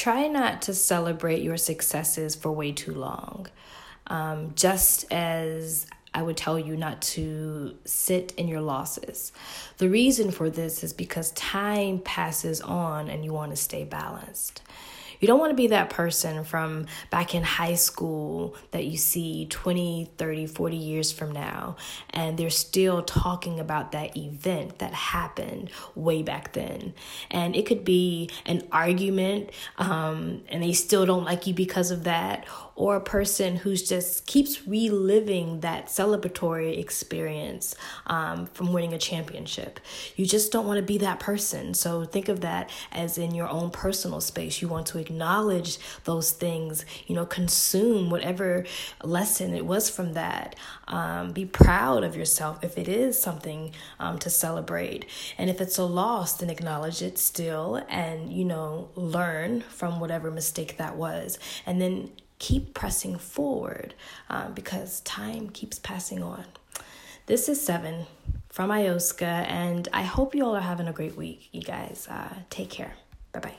try not to celebrate your successes for way too long. Um, just as I would tell you not to sit in your losses. The reason for this is because time passes on and you want to stay balanced. You don't want to be that person from back in high school that you see 20, 30, 40 years from now, and they're still talking about that event that happened way back then. And it could be an argument, um, and they still don't like you because of that, or a person who's just keeps reliving that celebratory experience um, from winning a championship. You just don't want to be that person. So think of that as in your own personal space. You want to acknowledge those things, you know, consume whatever lesson it was from that. Um, be proud of yourself if it is something um, to celebrate. And if it's a loss, then acknowledge it still and, you know, learn from whatever mistake that was. And then keep pressing forward um, because time keeps passing on. This is Seven from Ioska, and I hope you all are having a great week, you guys. Uh, take care. Bye bye.